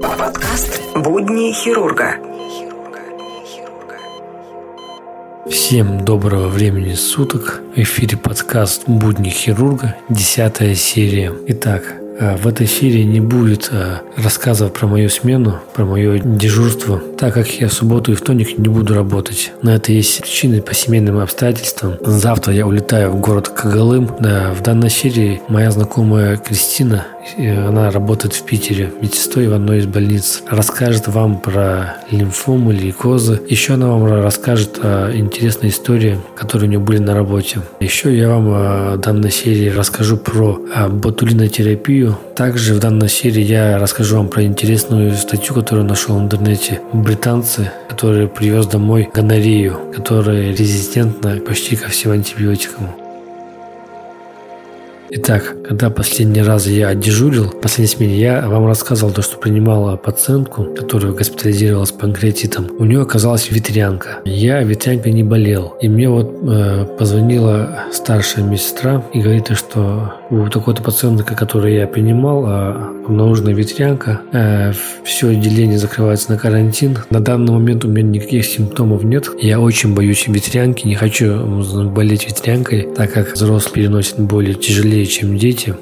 Подкаст «Будни хирурга». Всем доброго времени суток. В эфире подкаст «Будни хирурга», десятая серия. Итак, в этой серии не будет э, рассказов про мою смену, про мое дежурство, так как я в субботу и вторник не буду работать. На это есть причины по семейным обстоятельствам. Завтра я улетаю в город Кагалым. Да, в данной серии моя знакомая Кристина она работает в Питере, медсестрой в одной из больниц. Расскажет вам про лимфому, лейкозы. Еще она вам расскажет о интересной истории, которые у нее были на работе. Еще я вам в данной серии расскажу про ботулинотерапию. Также в данной серии я расскажу вам про интересную статью, которую нашел в интернете. Британцы, которые привез домой гонорею, которая резистентна почти ко всем антибиотикам. Итак, когда последний раз я дежурил, в последней смене, я вам рассказывал то, что принимала пациентку, которая госпитализировалась с панкреатитом. У нее оказалась ветрянка. Я ветрянкой не болел. И мне вот э, позвонила старшая медсестра и говорит, что у такой-то пациентки, которую я принимал, э, обнаружена ветрянка. Э, все отделение закрывается на карантин. На данный момент у меня никаких симптомов нет. Я очень боюсь ветрянки, не хочу болеть ветрянкой, так как взрослый переносит более тяжелее, чем дети.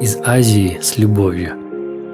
Из Азии с любовью.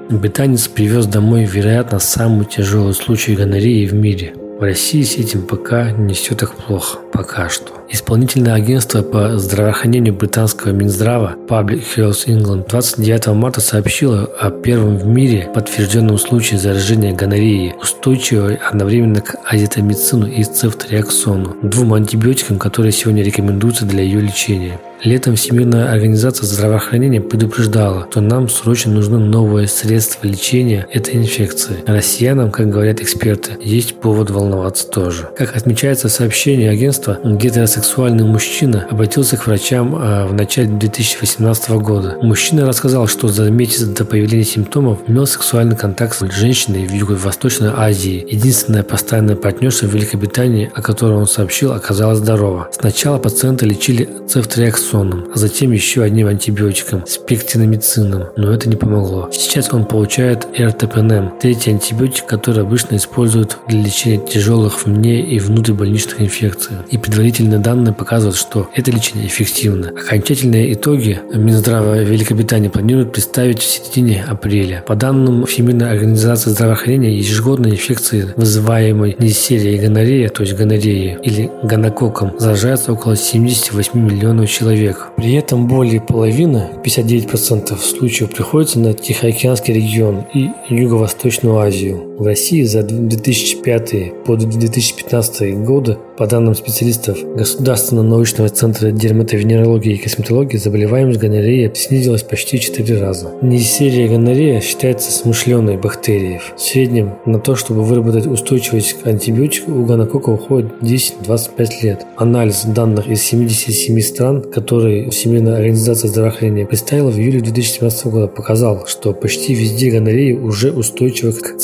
Британец привез домой, вероятно, самый тяжелый случай гонореи в мире. В России с этим пока не все так плохо. Пока что. Исполнительное агентство по здравоохранению британского Минздрава Public Health England 29 марта сообщило о первом в мире подтвержденном случае заражения гонореей, устойчивой одновременно к азитомицину и цефтриаксону, двум антибиотикам, которые сегодня рекомендуются для ее лечения. Летом Всемирная организация здравоохранения предупреждала, что нам срочно нужны новые средства лечения этой инфекции. Россиянам, как говорят эксперты, есть повод волноваться тоже. Как отмечается в сообщении агентства, гетеросексуальный мужчина обратился к врачам а, в начале 2018 года. Мужчина рассказал, что за месяц до появления симптомов имел сексуальный контакт с женщиной в Юго-Восточной Азии. Единственная постоянная партнерша в Великобритании, о которой он сообщил, оказалась здорова. Сначала пациента лечили цефтриаксоном, нальцоном, а затем еще одним антибиотиком – спектиномицином, но это не помогло. Сейчас он получает РТПНМ, третий антибиотик, который обычно используют для лечения тяжелых вне и внутрибольничных инфекций. И предварительные данные показывают, что это лечение эффективно. Окончательные итоги Минздрава Великобритании планируют представить в середине апреля. По данным Всемирной организации здравоохранения, ежегодно инфекции, вызываемой несерией гонорея, то есть гонореей или гонококком, заражается около 78 миллионов человек человек. При этом более половины, 59% случаев приходится на Тихоокеанский регион и Юго-Восточную Азию. В России за 2005 по 2015 годы, по данным специалистов Государственного научного центра дерматовенерологии и косметологии, заболеваемость гонореей снизилась почти в 4 раза. Несерия гонорея считается смышленой бактерией. В среднем на то, чтобы выработать устойчивость к антибиотику, у гонокока уходит 10-25 лет. Анализ данных из 77 стран, которые Всемирная организация здравоохранения представила в июле 2017 года, показал, что почти везде гонореи уже устойчивы к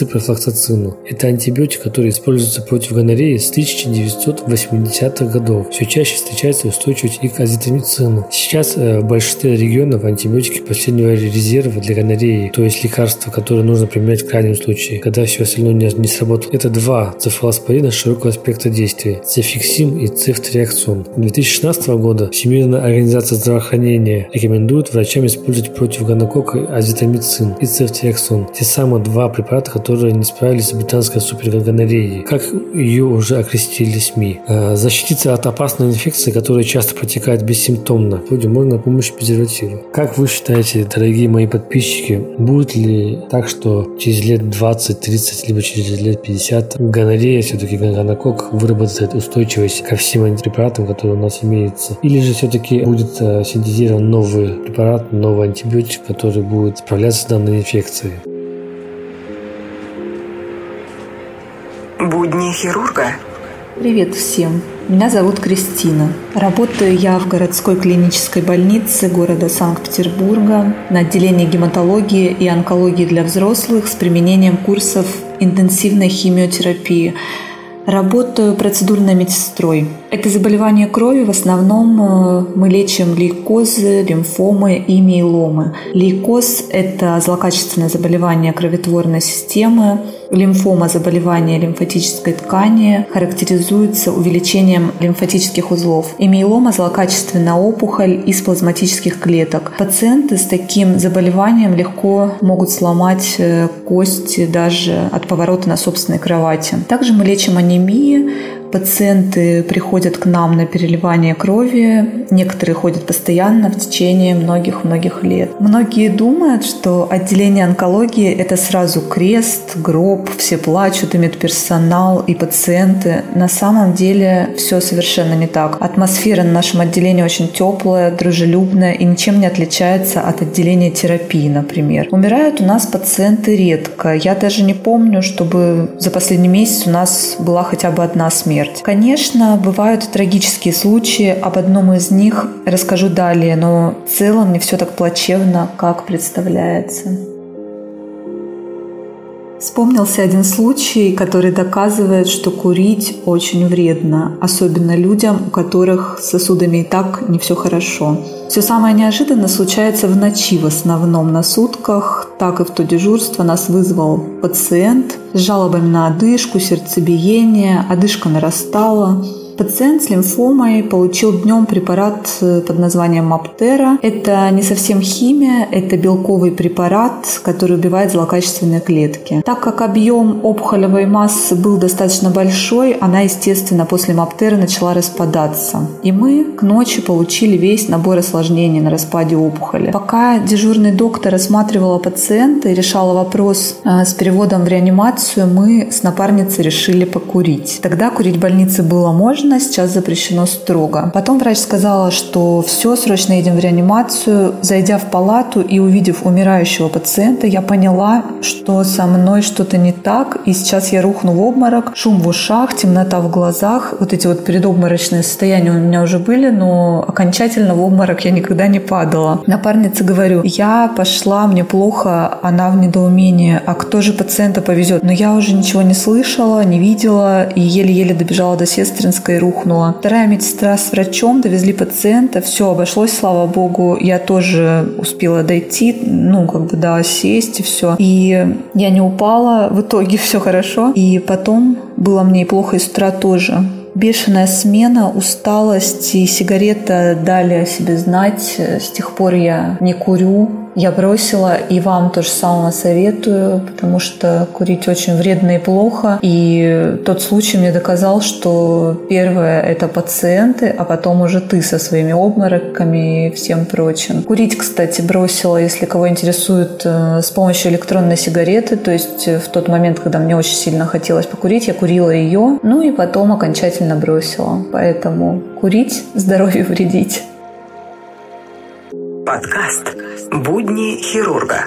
ципрофлоксацину. Это антибиотик, который используется против гонореи с 1980-х годов. Все чаще встречается устойчивость и к азитомицину. Сейчас э, в большинстве регионов антибиотики последнего резерва для гонореи, то есть лекарства, которые нужно применять в крайнем случае, когда все остальное не, не сработало. Это два цефалоспорина широкого спектра действия – цефиксим и цефтриаксон. 2016 года Всемирная Организация здравоохранения рекомендует врачам использовать против гонокока азитомицин и цефтриаксон. Те самые два препарата, которые не справились с британской супергонореей, как ее уже окрестили СМИ. А, защититься от опасной инфекции, которая часто протекает бессимптомно, вроде можно с помощью презерватива. Как вы считаете, дорогие мои подписчики, будет ли так, что через лет 20, 30, либо через лет 50 гонорея, все-таки гонокок выработает устойчивость ко всем препаратам, которые у нас имеются? Или же все-таки будет э, синтезирован новый препарат, новый антибиотик, который будет справляться с данной инфекцией. Будни хирурга. Привет всем! Меня зовут Кристина. Работаю я в городской клинической больнице города Санкт-Петербурга на отделении гематологии и онкологии для взрослых с применением курсов интенсивной химиотерапии – Работаю процедурной медсестрой. Это заболевание крови в основном э, мы лечим лейкозы, лимфомы и миеломы. Лейкоз – это злокачественное заболевание кроветворной системы. Лимфома – заболевание лимфатической ткани, характеризуется увеличением лимфатических узлов. И миелома – злокачественная опухоль из плазматических клеток. Пациенты с таким заболеванием легко могут сломать э, кости даже от поворота на собственной кровати. Также мы лечим анемии, Пациенты приходят к нам на переливание крови, некоторые ходят постоянно в течение многих-многих лет. Многие думают, что отделение онкологии – это сразу крест, гроб, все плачут, и медперсонал, и пациенты. На самом деле все совершенно не так. Атмосфера на нашем отделении очень теплая, дружелюбная и ничем не отличается от отделения терапии, например. Умирают у нас пациенты редко. Я даже не помню, чтобы за последний месяц у нас была хотя бы одна смерть смерть. Конечно, бывают трагические случаи, об одном из них расскажу далее, но в целом не все так плачевно, как представляется. Вспомнился один случай, который доказывает, что курить очень вредно, особенно людям, у которых с сосудами и так не все хорошо. Все самое неожиданное случается в ночи, в основном на сутках. Так и в то дежурство нас вызвал пациент с жалобами на одышку, сердцебиение, одышка нарастала. Пациент с лимфомой получил днем препарат э, под названием Маптера. Это не совсем химия, это белковый препарат, который убивает злокачественные клетки. Так как объем опухолевой массы был достаточно большой, она, естественно, после Маптера начала распадаться. И мы к ночи получили весь набор осложнений на распаде опухоли. Пока дежурный доктор рассматривала пациента и решала вопрос э, с переводом в реанимацию, мы с напарницей решили покурить. Тогда курить в больнице было можно, можно, сейчас запрещено строго. Потом врач сказала, что все, срочно едем в реанимацию. Зайдя в палату и увидев умирающего пациента, я поняла, что со мной что-то не так, и сейчас я рухну в обморок, шум в ушах, темнота в глазах. Вот эти вот предобморочные состояния у меня уже были, но окончательно в обморок я никогда не падала. Напарнице говорю, я пошла, мне плохо, она в недоумении, а кто же пациента повезет? Но я уже ничего не слышала, не видела и еле-еле добежала до сестринской и рухнула. Вторая медсестра с врачом довезли пациента, все обошлось, слава богу. Я тоже успела дойти, ну, как бы, да, сесть и все. И я не упала, в итоге все хорошо. И потом было мне и плохо и с утра тоже бешеная смена, усталость и сигарета дали о себе знать. С тех пор я не курю, я бросила, и вам то же самое советую, потому что курить очень вредно и плохо. И тот случай мне доказал, что первое – это пациенты, а потом уже ты со своими обмороками и всем прочим. Курить, кстати, бросила, если кого интересует, э, с помощью электронной сигареты. То есть в тот момент, когда мне очень сильно хотелось покурить, я курила ее, ну и потом окончательно бросила. Поэтому курить – здоровью вредить. Подкаст «Будни хирурга».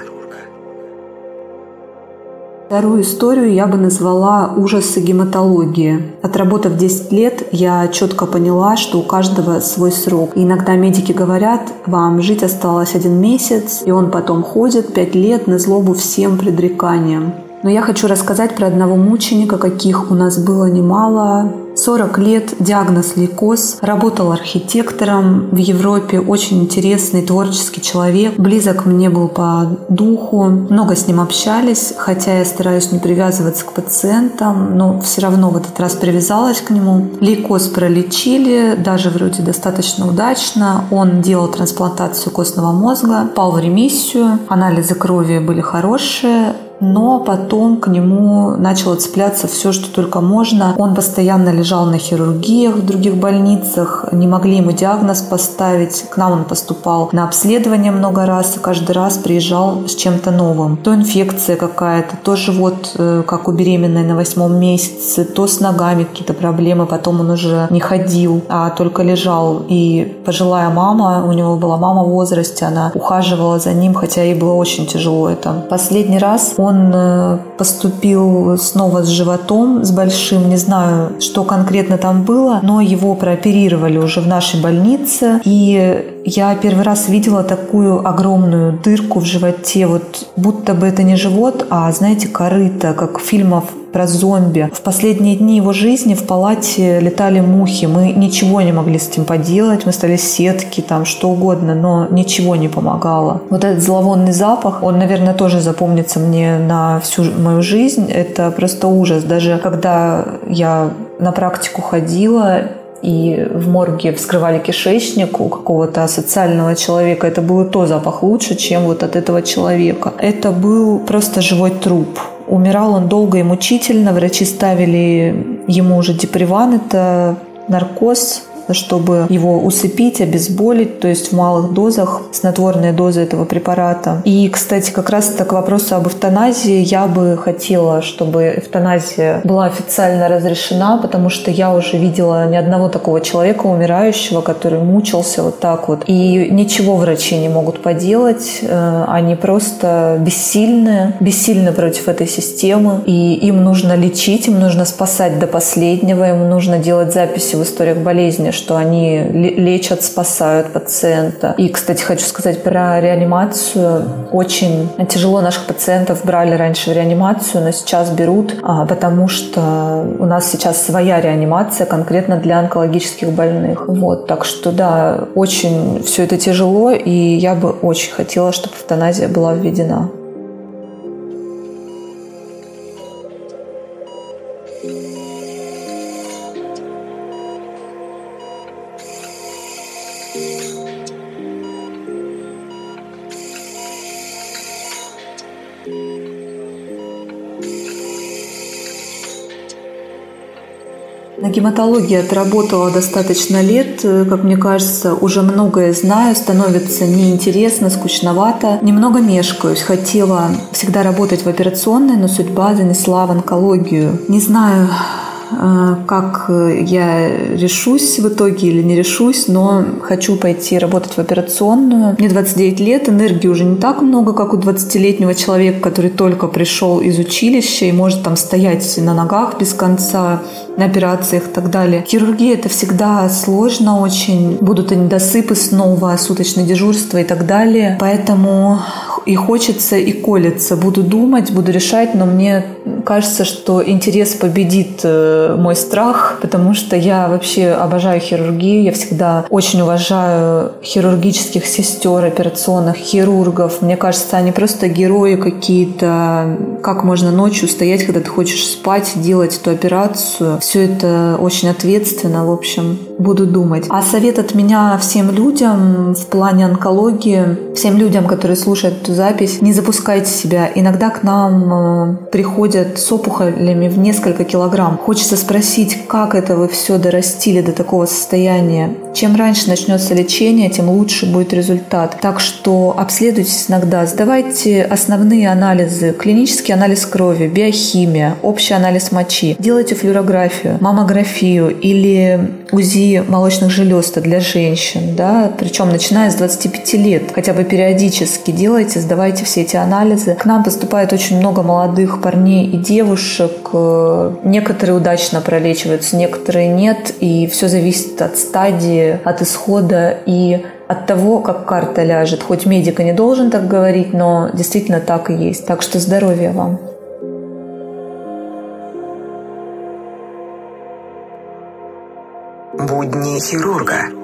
Вторую историю я бы назвала «Ужасы гематологии». Отработав 10 лет, я четко поняла, что у каждого свой срок. И иногда медики говорят, вам жить осталось один месяц, и он потом ходит 5 лет на злобу всем предреканиям. Но я хочу рассказать про одного мученика, каких у нас было немало. 40 лет, диагноз лейкоз, работал архитектором в Европе, очень интересный творческий человек, близок мне был по духу, много с ним общались, хотя я стараюсь не привязываться к пациентам, но все равно в этот раз привязалась к нему. Лейкоз пролечили, даже вроде достаточно удачно, он делал трансплантацию костного мозга, пал в ремиссию, анализы крови были хорошие, но потом к нему начало цепляться все, что только можно. Он постоянно лежал на хирургиях в других больницах, не могли ему диагноз поставить. К нам он поступал на обследование много раз и каждый раз приезжал с чем-то новым. То инфекция какая-то, то живот, э, как у беременной на восьмом месяце, то с ногами какие-то проблемы. Потом он уже не ходил, а только лежал. И пожилая мама, у него была мама в возрасте, она ухаживала за ним, хотя ей было очень тяжело это. Последний раз он э, поступил снова с животом, с большим. Не знаю, что конкретно там было, но его прооперировали уже в нашей больнице. И я первый раз видела такую огромную дырку в животе, вот будто бы это не живот, а, знаете, корыто, как в фильмах про зомби. В последние дни его жизни в палате летали мухи. Мы ничего не могли с этим поделать. Мы стали сетки, там что угодно, но ничего не помогало. Вот этот зловонный запах, он, наверное, тоже запомнится мне на всю мою жизнь. Это просто ужас. Даже когда я на практику ходила, и в морге вскрывали кишечник у какого-то социального человека, это был то запах лучше, чем вот от этого человека. Это был просто живой труп. Умирал он долго и мучительно. Врачи ставили ему уже деприван, это наркоз, чтобы его усыпить, обезболить, то есть в малых дозах, снотворные дозы этого препарата. И, кстати, как раз это к вопросу об эвтаназии. Я бы хотела, чтобы эвтаназия была официально разрешена, потому что я уже видела ни одного такого человека умирающего, который мучился вот так вот. И ничего врачи не могут поделать. Э, они просто бессильны, бессильны против этой системы. И им нужно лечить, им нужно спасать до последнего, им нужно делать записи в историях болезни, что они лечат, спасают пациента. И, кстати, хочу сказать про реанимацию. Очень тяжело наших пациентов брали раньше в реанимацию, но сейчас берут, а, потому что у нас сейчас своя реанимация конкретно для онкологических больных. Вот, так что да, очень все это тяжело, и я бы очень хотела, чтобы эвтаназия была введена. На гематологии отработала достаточно лет, как мне кажется, уже многое знаю, становится неинтересно, скучновато. Немного мешкаюсь, хотела всегда работать в операционной, но судьба занесла в онкологию. Не знаю, как я решусь в итоге или не решусь, но хочу пойти работать в операционную. Мне 29 лет, энергии уже не так много, как у 20-летнего человека, который только пришел из училища и может там стоять на ногах без конца на операциях и так далее. Хирургия это всегда сложно очень. Будут и недосыпы снова, суточное дежурство и так далее. Поэтому и хочется, и колется. Буду думать, буду решать, но мне кажется, что интерес победит э, мой страх, потому что я вообще обожаю хирургию. Я всегда очень уважаю хирургических сестер, операционных хирургов. Мне кажется, они просто герои какие-то. Как можно ночью стоять, когда ты хочешь спать, делать эту операцию. Все это очень ответственно, в общем, буду думать. А совет от меня всем людям в плане онкологии, всем людям, которые слушают эту запись, не запускайте себя. Иногда к нам э, приходят с опухолями в несколько килограмм. Хочется спросить, как это вы все дорастили до такого состояния. Чем раньше начнется лечение, тем лучше будет результат. Так что обследуйтесь иногда, сдавайте основные анализы, клинический анализ крови, биохимия, общий анализ мочи, делайте флюорографию, маммографию или УЗИ молочных желез для женщин, да, причем начиная с 25 лет, хотя бы периодически делайте, сдавайте все эти анализы. К нам поступает очень много молодых парней и девушек, некоторые удачно пролечиваются, некоторые нет, и все зависит от стадии, от исхода и от того, как карта ляжет. Хоть медик и не должен так говорить, но действительно так и есть. Так что здоровья вам. Будни хирурга.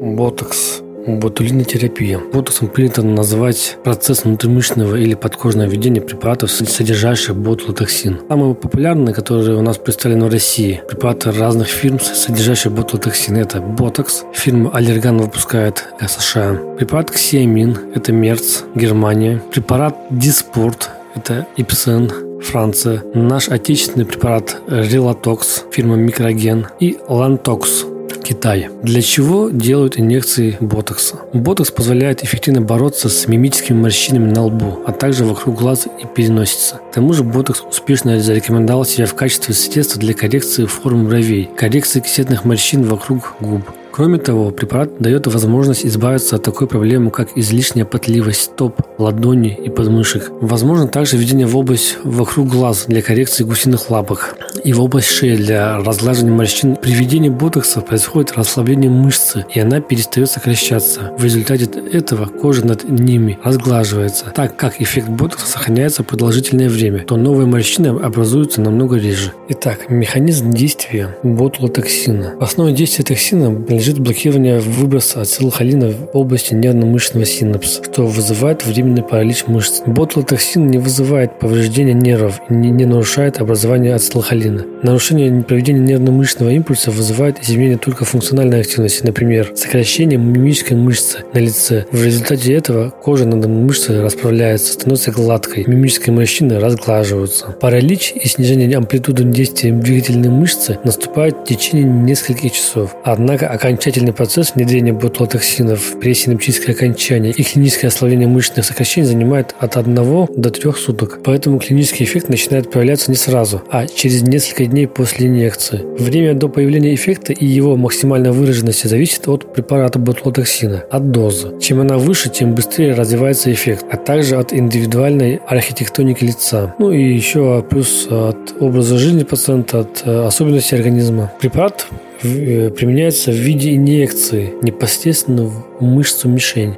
Ботокс. Ботулинотерапия. Ботоксом принято назвать процесс внутримышечного или подкожного введения препаратов, содержащих ботулотоксин. Самые популярные, которые у нас представлены в России, препараты разных фирм, содержащие ботулотоксин. Это Ботокс. Фирма Аллерган выпускает США. Препарат Ксеомин. Это Мерц, Германия. Препарат Диспорт. Это Ипсен, Франция. Наш отечественный препарат Релатокс, фирма Микроген и Лантокс, Китай. Для чего делают инъекции ботокса? Ботокс позволяет эффективно бороться с мимическими морщинами на лбу, а также вокруг глаз и переносица. К тому же ботокс успешно зарекомендовал себя в качестве средства для коррекции формы бровей, коррекции кисетных морщин вокруг губ, Кроме того, препарат дает возможность избавиться от такой проблемы, как излишняя потливость стоп, ладони и подмышек. Возможно также введение в область вокруг глаз для коррекции гусиных лапок и в область шеи для разглаживания морщин. При введении ботокса происходит расслабление мышцы, и она перестает сокращаться. В результате этого кожа над ними разглаживается. Так как эффект ботокса сохраняется продолжительное время, то новые морщины образуются намного реже. Итак, механизм действия ботулотоксина. В основе действия токсина лежит блокирование выброса ацетилхолина в области нервно-мышечного синапса, что вызывает временный паралич мышц. Ботулотоксин не вызывает повреждения нервов и не, не нарушает образование ацетилхолина. Нарушение проведения нервно-мышечного импульса вызывает изменение только функциональной активности, например, сокращение мимической мышцы на лице. В результате этого кожа над мышцей расправляется, становится гладкой, мимические морщины разглаживаются. Паралич и снижение амплитуды действия двигательной мышцы наступают в течение нескольких часов. Однако окончательный процесс внедрения ботулотоксинов при синаптическое окончание и клиническое ослабление мышечных сокращений занимает от 1 до 3 суток. Поэтому клинический эффект начинает проявляться не сразу, а через несколько дней после инъекции. Время до появления эффекта и его максимальной выраженности зависит от препарата ботулотоксина, от дозы. Чем она выше, тем быстрее развивается эффект, а также от индивидуальной архитектоники лица. Ну и еще плюс от образа жизни пациента, от э, особенностей организма. Препарат применяется в виде инъекции непосредственно в мышцу мишень.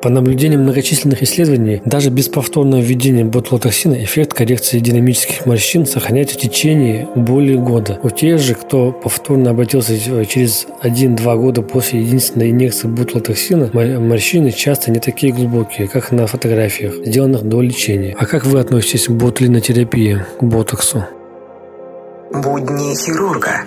По наблюдениям многочисленных исследований, даже без повторного введения ботулотоксина эффект коррекции динамических морщин сохраняется в течение более года. У тех же, кто повторно обратился через 1-2 года после единственной инъекции ботулотоксина, морщины часто не такие глубокие, как на фотографиях, сделанных до лечения. А как вы относитесь к ботулинотерапии, к ботоксу? Будни хирурга.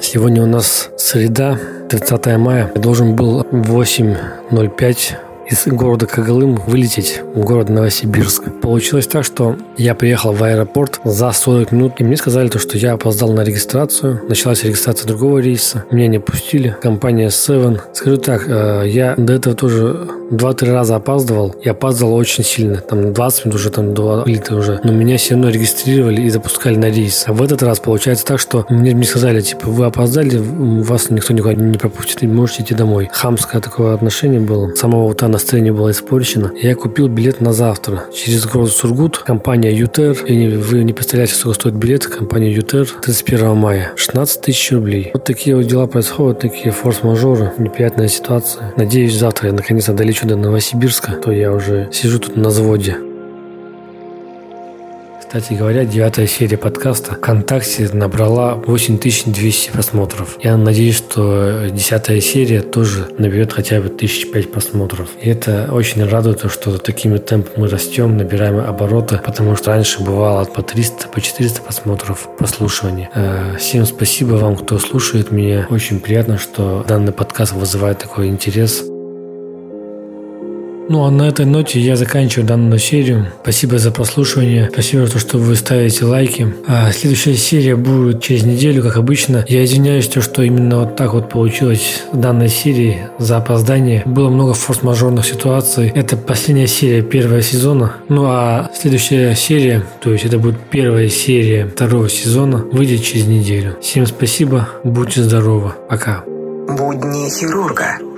Сегодня у нас среда, 30 мая. Должен был в 8.05 из города Кагалым вылететь в город Новосибирск. Получилось так, что я приехал в аэропорт за 40 минут, и мне сказали то, что я опоздал на регистрацию. Началась регистрация другого рейса. Меня не пустили. Компания Seven. Скажу так, э, я до этого тоже 2-3 раза опаздывал. И опаздывал очень сильно. Там 20 минут уже там до вылета уже. Но меня все равно регистрировали и запускали на рейс. А в этот раз получается так, что мне, мне сказали, типа, вы опоздали, вас никто никуда не пропустит, и можете идти домой. Хамское такое отношение было. Самого утра настроение было испорчено. Я купил билет на завтра. Через город Сургут, компания ЮТР. И вы не представляете, сколько стоит билет. Компания ЮТР 31 мая. 16 тысяч рублей. Вот такие вот дела происходят, такие форс-мажоры, неприятная ситуация. Надеюсь, завтра я наконец-то долечу до Новосибирска, то я уже сижу тут на заводе. Кстати говоря, девятая серия подкаста ВКонтакте набрала 8200 просмотров. Я надеюсь, что десятая серия тоже наберет хотя бы 1005 просмотров. И это очень радует, что такими темпами мы растем, набираем обороты, потому что раньше бывало по 300, по 400 просмотров прослушивания. Э, всем спасибо вам, кто слушает меня. Очень приятно, что данный подкаст вызывает такой интерес. Ну а на этой ноте я заканчиваю данную серию. Спасибо за прослушивание. Спасибо за то, что вы ставите лайки. А следующая серия будет через неделю, как обычно. Я извиняюсь, то, что именно вот так вот получилось в данной серии за опоздание. Было много форс-мажорных ситуаций. Это последняя серия первого сезона. Ну а следующая серия, то есть это будет первая серия второго сезона, выйдет через неделю. Всем спасибо, будьте здоровы. Пока. Будни хирурга.